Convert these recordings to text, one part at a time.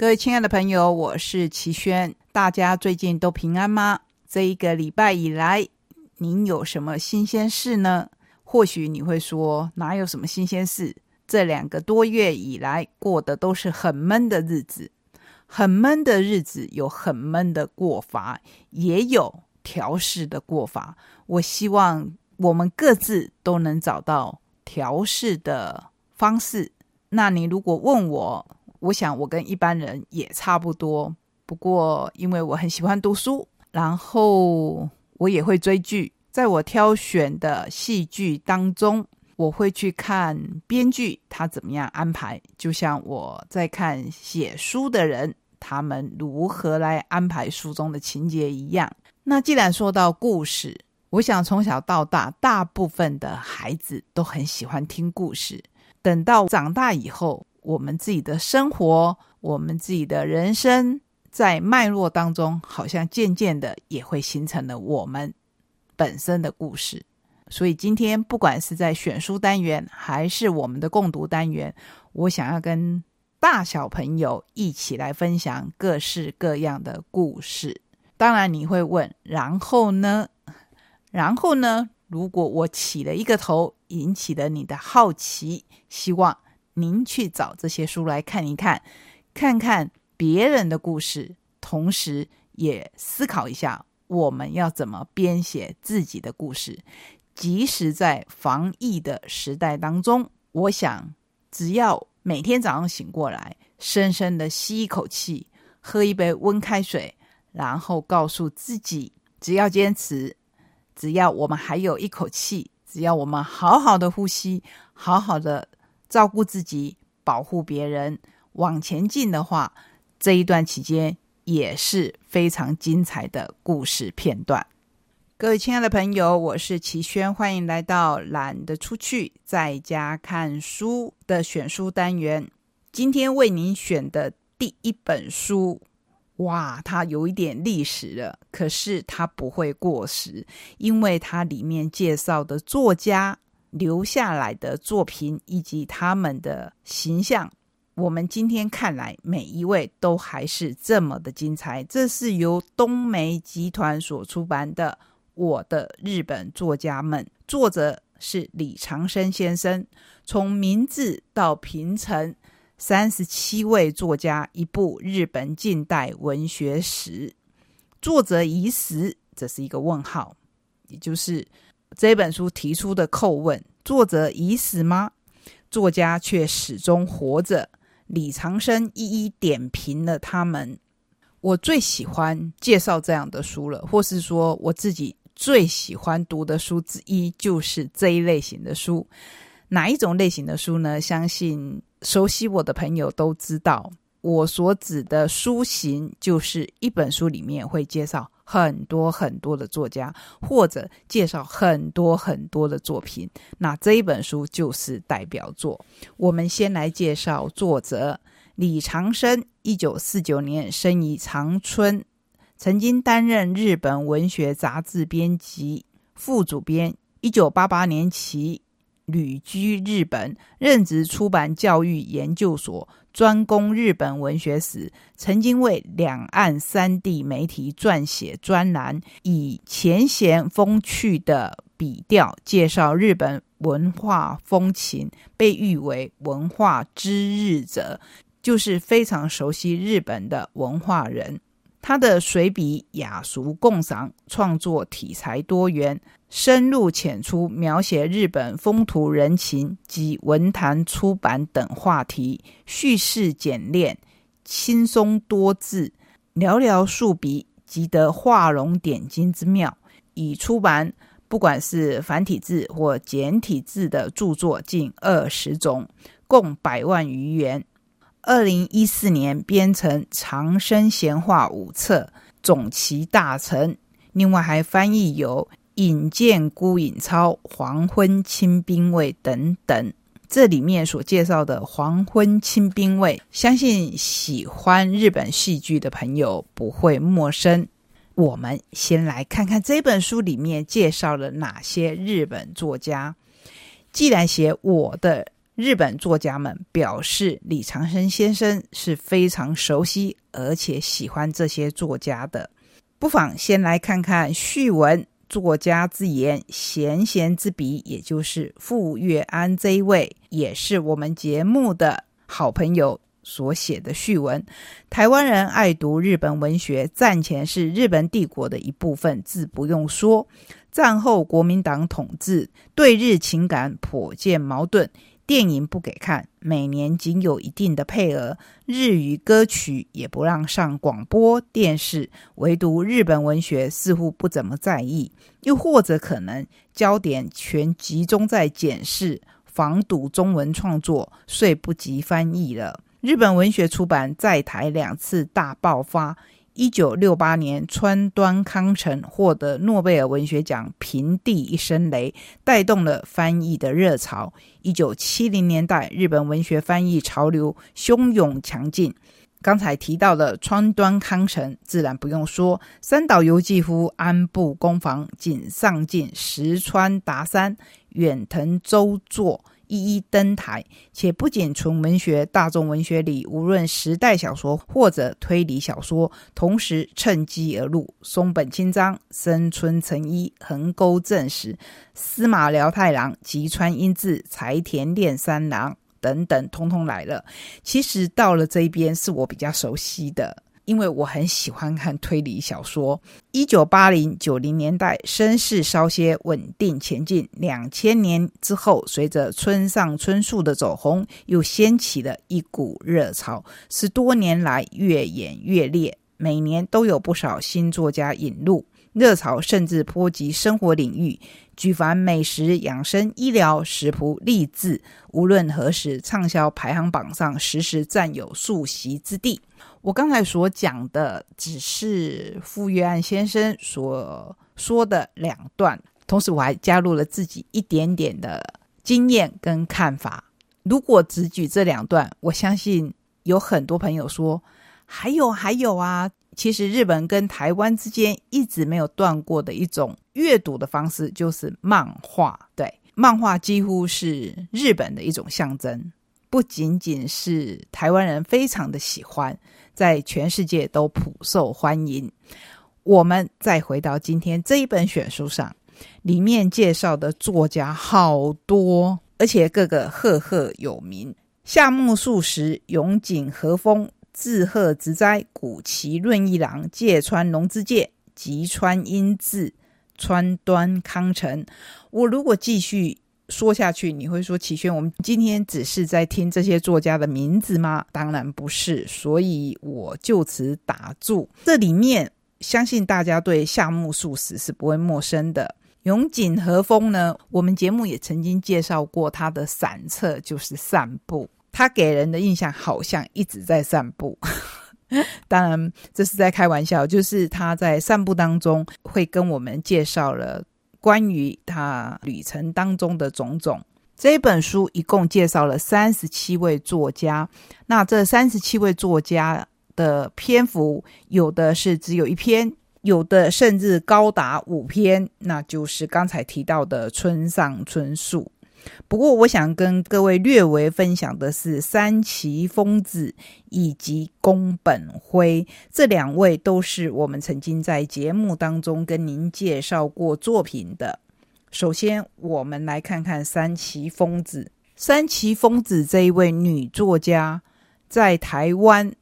各位亲爱的朋友，我是齐轩，大家最近都平安吗？这一个礼拜以来，您有什么新鲜事呢？或许你会说，哪有什么新鲜事？这两个多月以来过的都是很闷的日子，很闷的日子有很闷的过法，也有调试的过法。我希望我们各自都能找到调试的方式。那你如果问我，我想我跟一般人也差不多，不过因为我很喜欢读书，然后我也会追剧，在我挑选的戏剧当中，我会去看编剧他怎么样安排，就像我在看写书的人他们如何来安排书中的情节一样。那既然说到故事，我想从小到大，大部分的孩子都很喜欢听故事，等到长大以后。我们自己的生活，我们自己的人生，在脉络当中，好像渐渐的也会形成了我们本身的故事。所以今天，不管是在选书单元，还是我们的共读单元，我想要跟大小朋友一起来分享各式各样的故事。当然，你会问，然后呢？然后呢？如果我起了一个头，引起了你的好奇，希望。您去找这些书来看一看，看看别人的故事，同时也思考一下我们要怎么编写自己的故事。即使在防疫的时代当中，我想只要每天早上醒过来，深深的吸一口气，喝一杯温开水，然后告诉自己，只要坚持，只要我们还有一口气，只要我们好好的呼吸，好好的。照顾自己，保护别人，往前进的话，这一段期间也是非常精彩的故事片段。各位亲爱的朋友，我是齐轩，欢迎来到懒得出去，在家看书的选书单元。今天为您选的第一本书，哇，它有一点历史了，可是它不会过时，因为它里面介绍的作家。留下来的作品以及他们的形象，我们今天看来每一位都还是这么的精彩。这是由东梅集团所出版的《我的日本作家们》，作者是李长生先生。从明治到平成，三十七位作家，一部日本近代文学史。作者已死，这是一个问号，也就是。这本书提出的叩问：作者已死吗？作家却始终活着。李长生一一点评了他们。我最喜欢介绍这样的书了，或是说我自己最喜欢读的书之一，就是这一类型的书。哪一种类型的书呢？相信熟悉我的朋友都知道，我所指的书型，就是一本书里面会介绍。很多很多的作家，或者介绍很多很多的作品，那这一本书就是代表作。我们先来介绍作者李长生，一九四九年生于长春，曾经担任日本文学杂志编辑、副主编。一九八八年起旅居日本，任职出版教育研究所。专攻日本文学史，曾经为两岸三地媒体撰写专栏，以浅显风趣的笔调介绍日本文化风情，被誉为文化知日者，就是非常熟悉日本的文化人。他的随笔雅俗共赏，创作题材多元，深入浅出描写日本风土人情及文坛出版等话题，叙事简练，轻松多字，寥寥数笔即得画龙点睛之妙。已出版不管是繁体字或简体字的著作近二十种，共百万余元。二零一四年编成《长生闲话》五册，总其大成。另外还翻译有《引荐孤影超》《黄昏清兵卫》等等。这里面所介绍的《黄昏清兵卫》，相信喜欢日本戏剧的朋友不会陌生。我们先来看看这本书里面介绍了哪些日本作家。既然写我的。日本作家们表示，李长生先生是非常熟悉而且喜欢这些作家的。不妨先来看看序文，作家自言，闲闲之笔，也就是傅月安这位，也是我们节目的好朋友所写的序文。台湾人爱读日本文学，战前是日本帝国的一部分，自不用说；战后国民党统治，对日情感颇见矛盾。电影不给看，每年仅有一定的配额，日语歌曲也不让上广播电视，唯独日本文学似乎不怎么在意，又或者可能焦点全集中在检视防堵中文创作，遂不及翻译了。日本文学出版在台两次大爆发。一九六八年，川端康成获得诺贝尔文学奖，平地一声雷，带动了翻译的热潮。一九七零年代，日本文学翻译潮流汹涌强劲。刚才提到的川端康成，自然不用说。三岛由纪夫、安部公房、井上进、石川达三、远藤周作。一一登台，且不仅从文学、大众文学里，无论时代小说或者推理小说，同时趁机而入。松本清张、深村诚一、横沟正史、司马辽太郎、吉川英治、柴田炼三郎等等，通通来了。其实到了这边，是我比较熟悉的。因为我很喜欢看推理小说。一九八零九零年代，声势稍些稳定前进。两千年之后，随着村上春树的走红，又掀起了一股热潮。十多年来，越演越烈，每年都有不少新作家引入。热潮甚至波及生活领域，举凡美食、养生、医疗、食谱、励志，无论何时，畅销排行榜上时时占有数席之地。我刚才所讲的只是傅约安先生所说的两段，同时我还加入了自己一点点的经验跟看法。如果只举这两段，我相信有很多朋友说还有还有啊。其实日本跟台湾之间一直没有断过的一种阅读的方式，就是漫画。对，漫画几乎是日本的一种象征，不仅仅是台湾人非常的喜欢。在全世界都普受欢迎。我们再回到今天这一本选书上，里面介绍的作家好多，而且个个赫赫有名：夏目漱石、永井和风、志贺直哉、古崎润一郎、芥川龙之介、吉川英治、川端康成。我如果继续。说下去，你会说启轩，我们今天只是在听这些作家的名字吗？当然不是，所以我就此打住。这里面相信大家对夏目漱石是不会陌生的。永井和风呢，我们节目也曾经介绍过他的散册，就是散步。他给人的印象好像一直在散步，当然这是在开玩笑，就是他在散步当中会跟我们介绍了。关于他旅程当中的种种，这本书一共介绍了三十七位作家。那这三十七位作家的篇幅，有的是只有一篇，有的甚至高达五篇，那就是刚才提到的村上春树。不过，我想跟各位略微分享的是三崎丰子以及宫本辉这两位，都是我们曾经在节目当中跟您介绍过作品的。首先，我们来看看三崎丰子。三崎丰子这一位女作家，在台湾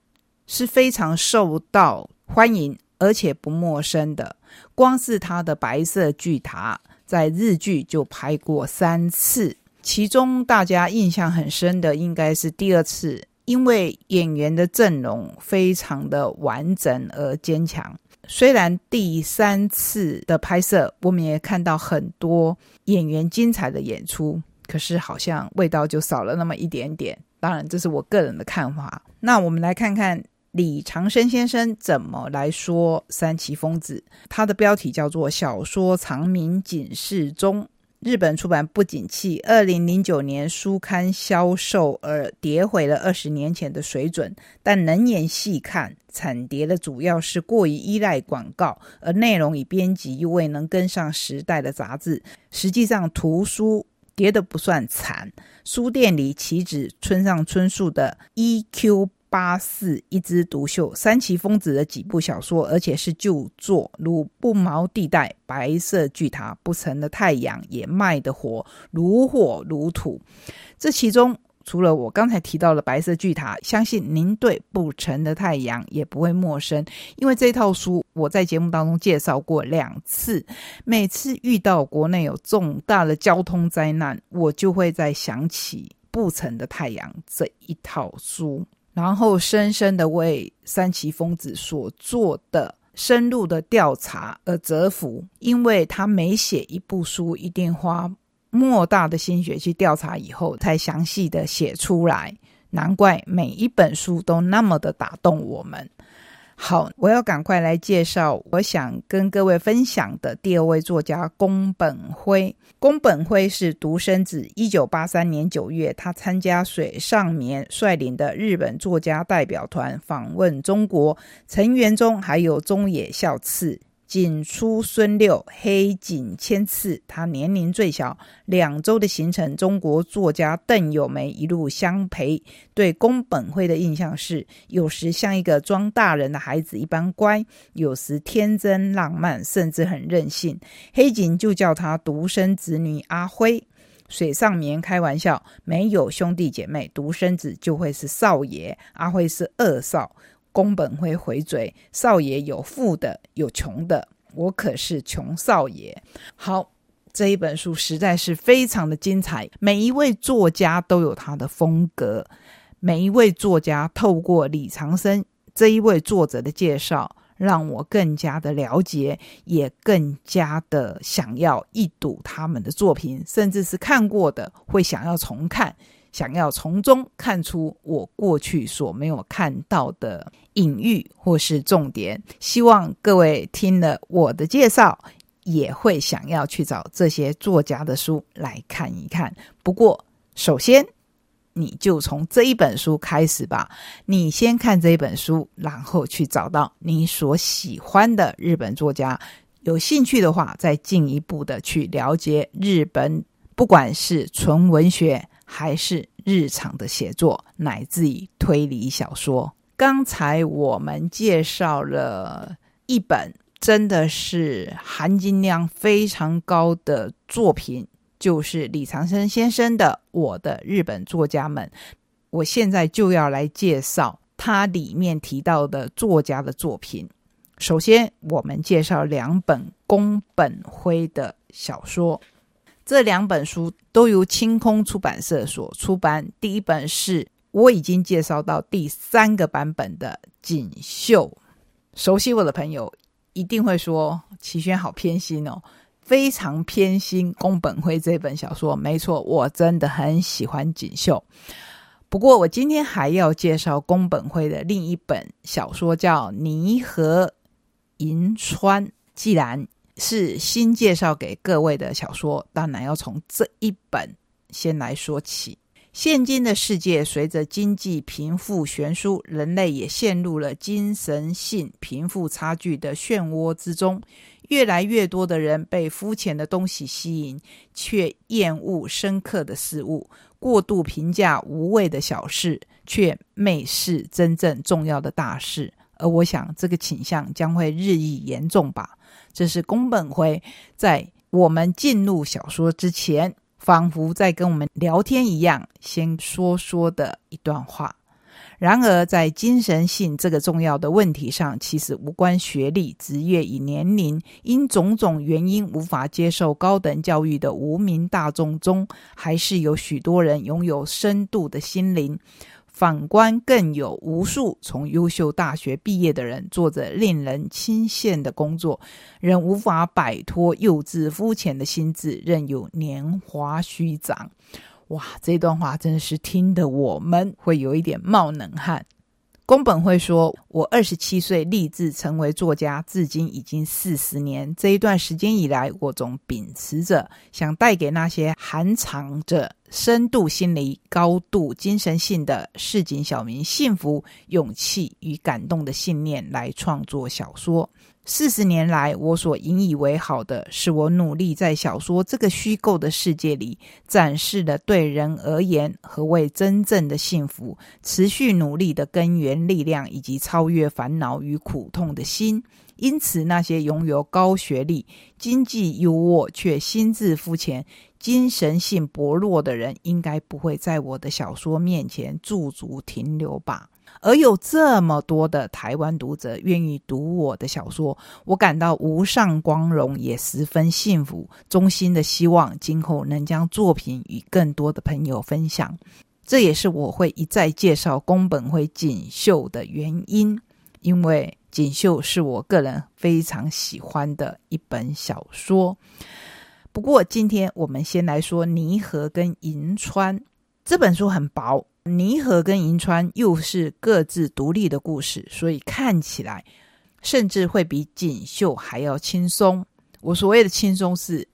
是非常受到欢迎，而且不陌生的。光是她的《白色巨塔》。在日剧就拍过三次，其中大家印象很深的应该是第二次，因为演员的阵容非常的完整而坚强。虽然第三次的拍摄，我们也看到很多演员精彩的演出，可是好像味道就少了那么一点点。当然，这是我个人的看法。那我们来看看。李长生先生怎么来说三崎丰子？他的标题叫做《小说长名警示中》。日本出版不景气，二零零九年书刊销售而跌回了二十年前的水准。但冷眼细看，惨跌的主要是过于依赖广告，而内容与编辑又未能跟上时代的杂志。实际上，图书跌得不算惨。书店里岂止村上春树的《E.Q. 八四一枝独秀》，三崎丰子的几部小说，而且是旧作，如《不毛地带》《白色巨塔》《不成的太阳》也卖得火，如火如荼。这其中。除了我刚才提到的白色巨塔，相信您对不成的太阳也不会陌生，因为这套书我在节目当中介绍过两次。每次遇到国内有重大的交通灾难，我就会在想起不成的太阳这一套书，然后深深的为三崎丰子所做的深入的调查而折服，因为他每写一部书，一定花。莫大的心血去调查以后，才详细的写出来。难怪每一本书都那么的打动我们。好，我要赶快来介绍我想跟各位分享的第二位作家宫本辉。宫本辉是独生子。一九八三年九月，他参加水上绵率领的日本作家代表团访问中国，成员中还有中野孝次。仅出孙六，黑井千次，他年龄最小。两周的行程，中国作家邓友梅一路相陪。对宫本辉的印象是，有时像一个装大人的孩子一般乖，有时天真浪漫，甚至很任性。黑井就叫他独生子女阿辉。水上棉开玩笑，没有兄弟姐妹，独生子就会是少爷，阿辉是二少。宫本辉回嘴：“少爷有富的，有穷的，我可是穷少爷。”好，这一本书实在是非常的精彩。每一位作家都有他的风格，每一位作家透过李长生这一位作者的介绍，让我更加的了解，也更加的想要一睹他们的作品，甚至是看过的会想要重看。想要从中看出我过去所没有看到的隐喻或是重点，希望各位听了我的介绍，也会想要去找这些作家的书来看一看。不过，首先你就从这一本书开始吧。你先看这一本书，然后去找到你所喜欢的日本作家。有兴趣的话，再进一步的去了解日本，不管是纯文学。还是日常的写作，乃至于推理小说。刚才我们介绍了一本真的是含金量非常高的作品，就是李长生先生的《我的日本作家们》。我现在就要来介绍他里面提到的作家的作品。首先，我们介绍两本宫本辉的小说。这两本书都由清空出版社所出版。第一本是我已经介绍到第三个版本的《锦绣》，熟悉我的朋友一定会说：“齐轩好偏心哦，非常偏心宫本辉这本小说。”没错，我真的很喜欢《锦绣》。不过，我今天还要介绍宫本辉的另一本小说，叫《泥河银川》。既然是新介绍给各位的小说，当然要从这一本先来说起。现今的世界，随着经济贫富悬殊，人类也陷入了精神性贫富差距的漩涡之中。越来越多的人被肤浅的东西吸引，却厌恶深刻的事物；过度评价无谓的小事，却蔑视真正重要的大事。而我想，这个倾向将会日益严重吧。这是宫本辉在我们进入小说之前，仿佛在跟我们聊天一样，先说说的一段话。然而，在精神性这个重要的问题上，其实无关学历、职业与年龄，因种种原因无法接受高等教育的无名大众中，还是有许多人拥有深度的心灵。反观，更有无数从优秀大学毕业的人，做着令人钦羡的工作，仍无法摆脱幼稚肤浅的心智，任由年华虚长。哇，这段话真的是听得我们会有一点冒冷汗。宫本会说：“我二十七岁立志成为作家，至今已经四十年。这一段时间以来，我总秉持着想带给那些含藏着深度心理、高度精神性的市井小民幸福、勇气与感动的信念来创作小说。四十年来，我所引以为豪的是，我努力在小说这个虚构的世界里展示了对人而言何谓真正的幸福、持续努力的根源力量以及超越烦恼与苦痛的心。因此，那些拥有高学历、经济优渥却心智肤浅、精神性薄弱的人，应该不会在我的小说面前驻足停留吧。而有这么多的台湾读者愿意读我的小说，我感到无上光荣，也十分幸福。衷心的希望今后能将作品与更多的朋友分享。这也是我会一再介绍宫本辉锦绣的原因，因为锦绣是我个人非常喜欢的一本小说。不过，今天我们先来说泥河跟银川这本书很薄。泥河跟银川又是各自独立的故事，所以看起来甚至会比锦绣还要轻松。我所谓的轻松是，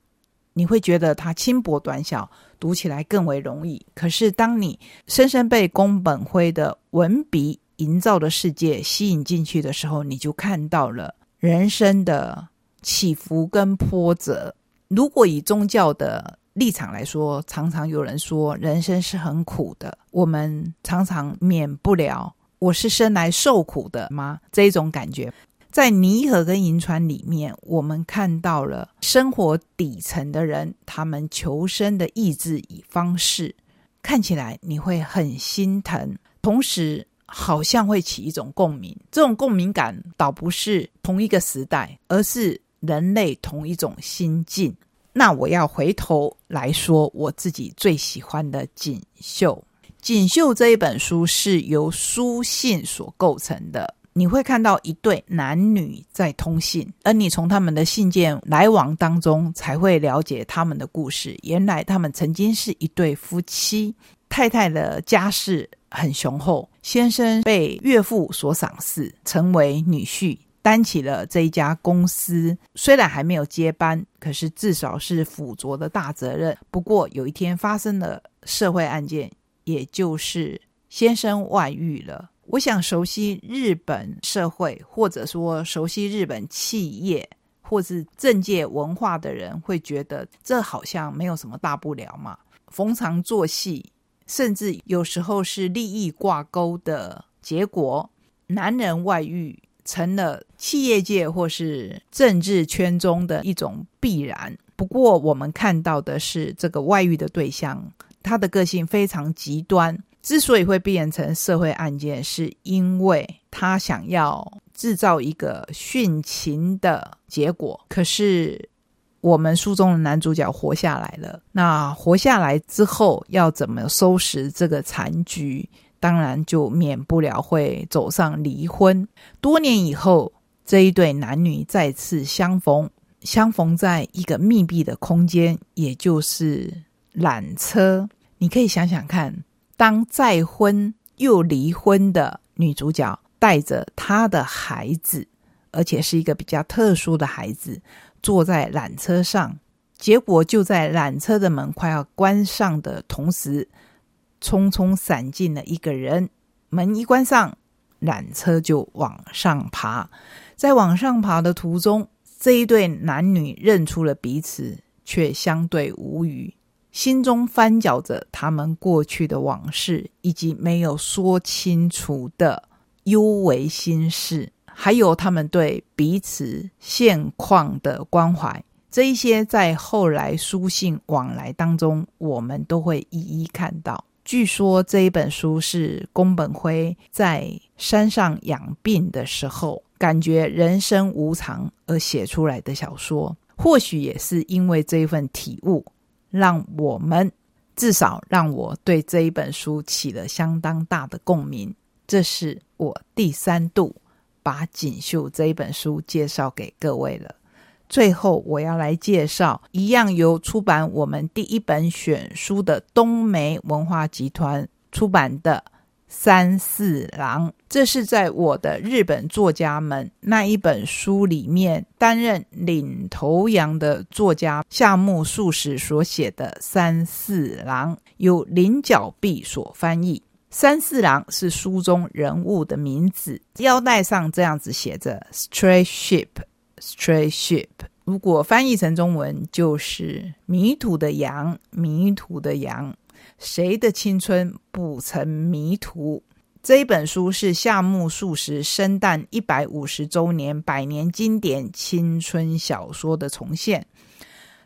你会觉得它轻薄短小，读起来更为容易。可是当你深深被宫本辉的文笔营造的世界吸引进去的时候，你就看到了人生的起伏跟波折。如果以宗教的，立场来说，常常有人说人生是很苦的，我们常常免不了“我是生来受苦的吗”这种感觉。在泥河跟银川里面，我们看到了生活底层的人，他们求生的意志与方式，看起来你会很心疼，同时好像会起一种共鸣。这种共鸣感倒不是同一个时代，而是人类同一种心境。那我要回头来说，我自己最喜欢的《锦绣》。《锦绣》这一本书是由书信所构成的。你会看到一对男女在通信，而你从他们的信件来往当中，才会了解他们的故事。原来他们曾经是一对夫妻，太太的家世很雄厚，先生被岳父所赏识，成为女婿。担起了这一家公司，虽然还没有接班，可是至少是辅佐的大责任。不过有一天发生了社会案件，也就是先生外遇了。我想熟悉日本社会，或者说熟悉日本企业或是政界文化的人，会觉得这好像没有什么大不了嘛，逢场作戏，甚至有时候是利益挂钩的结果。男人外遇。成了企业界或是政治圈中的一种必然。不过，我们看到的是，这个外遇的对象，他的个性非常极端。之所以会变成社会案件，是因为他想要制造一个殉情的结果。可是，我们书中的男主角活下来了。那活下来之后，要怎么收拾这个残局？当然就免不了会走上离婚。多年以后，这一对男女再次相逢，相逢在一个密闭的空间，也就是缆车。你可以想想看，当再婚又离婚的女主角带着她的孩子，而且是一个比较特殊的孩子，坐在缆车上，结果就在缆车的门快要关上的同时。匆匆闪进了一个人，门一关上，缆车就往上爬。在往上爬的途中，这一对男女认出了彼此，却相对无语，心中翻搅着他们过去的往事，以及没有说清楚的幽微心事，还有他们对彼此现况的关怀。这一些在后来书信往来当中，我们都会一一看到。据说这一本书是宫本辉在山上养病的时候，感觉人生无常而写出来的小说。或许也是因为这一份体悟，让我们至少让我对这一本书起了相当大的共鸣。这是我第三度把《锦绣》这一本书介绍给各位了。最后，我要来介绍一样由出版我们第一本选书的东梅文化集团出版的《三四郎，这是在我的日本作家们那一本书里面担任领头羊的作家夏目漱石所写的三四郎，由林角碧所翻译。三四郎是书中人物的名字，腰带上这样子写着 “Stray Ship” Stray Ship”。如果翻译成中文，就是迷途的羊，迷途的羊。谁的青春不曾迷途？这一本书是夏目漱石生诞一百五十周年百年经典青春小说的重现，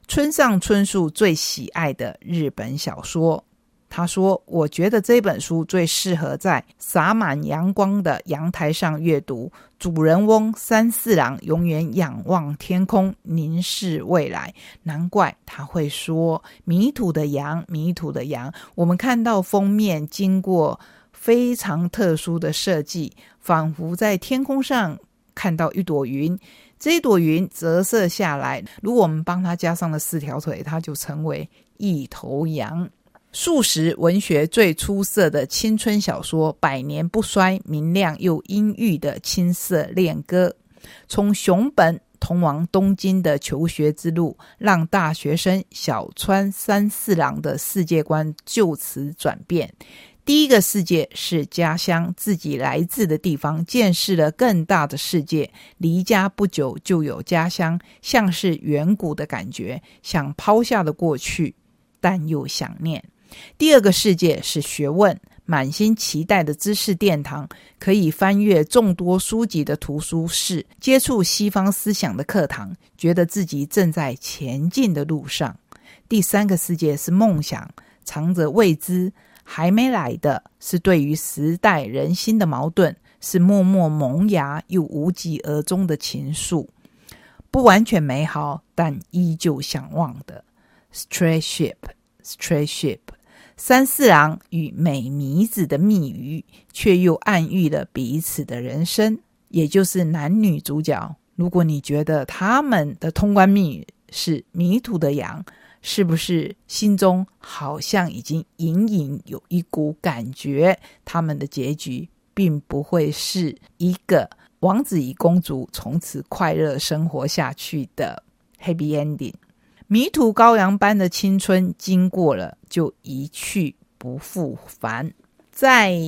村上春树最喜爱的日本小说。他说：“我觉得这本书最适合在洒满阳光的阳台上阅读。主人翁三四郎永远仰望天空，凝视未来。难怪他会说‘迷途的羊，迷途的羊’。我们看到封面经过非常特殊的设计，仿佛在天空上看到一朵云。这朵云折射下来，如果我们帮它加上了四条腿，它就成为一头羊。”数十文学最出色的青春小说，百年不衰、明亮又阴郁的青涩恋歌，从熊本通往东京的求学之路，让大学生小川三四郎的世界观就此转变。第一个世界是家乡，自己来自的地方，见识了更大的世界。离家不久就有家乡，像是远古的感觉，想抛下的过去，但又想念。第二个世界是学问，满心期待的知识殿堂，可以翻阅众多书籍的图书室，接触西方思想的课堂，觉得自己正在前进的路上。第三个世界是梦想，藏着未知，还没来的是对于时代人心的矛盾，是默默萌芽又无疾而终的情愫，不完全美好，但依旧向往的。Stray ship，stray ship。三四郎与美弥子的密语，却又暗喻了彼此的人生，也就是男女主角。如果你觉得他们的通关密语是迷途的羊，是不是心中好像已经隐隐有一股感觉，他们的结局并不会是一个王子与公主从此快乐生活下去的 happy ending？迷途羔羊般的青春经过了，就一去不复返。在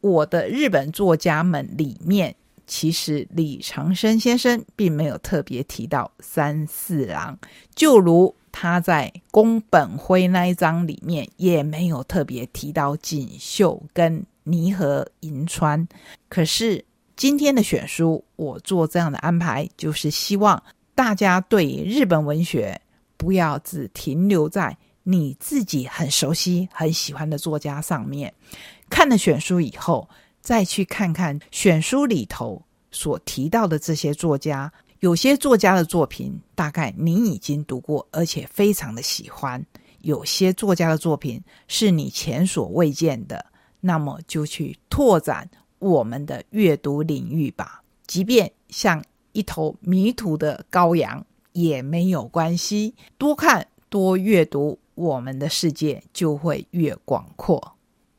我的日本作家们里面，其实李长生先生并没有特别提到三四郎，就如他在宫本辉那一章里面也没有特别提到锦绣跟泥河银川。可是今天的选书，我做这样的安排，就是希望大家对日本文学。不要只停留在你自己很熟悉、很喜欢的作家上面。看了选书以后，再去看看选书里头所提到的这些作家。有些作家的作品，大概你已经读过，而且非常的喜欢；有些作家的作品是你前所未见的，那么就去拓展我们的阅读领域吧。即便像一头迷途的羔羊。也没有关系，多看多阅读，我们的世界就会越广阔。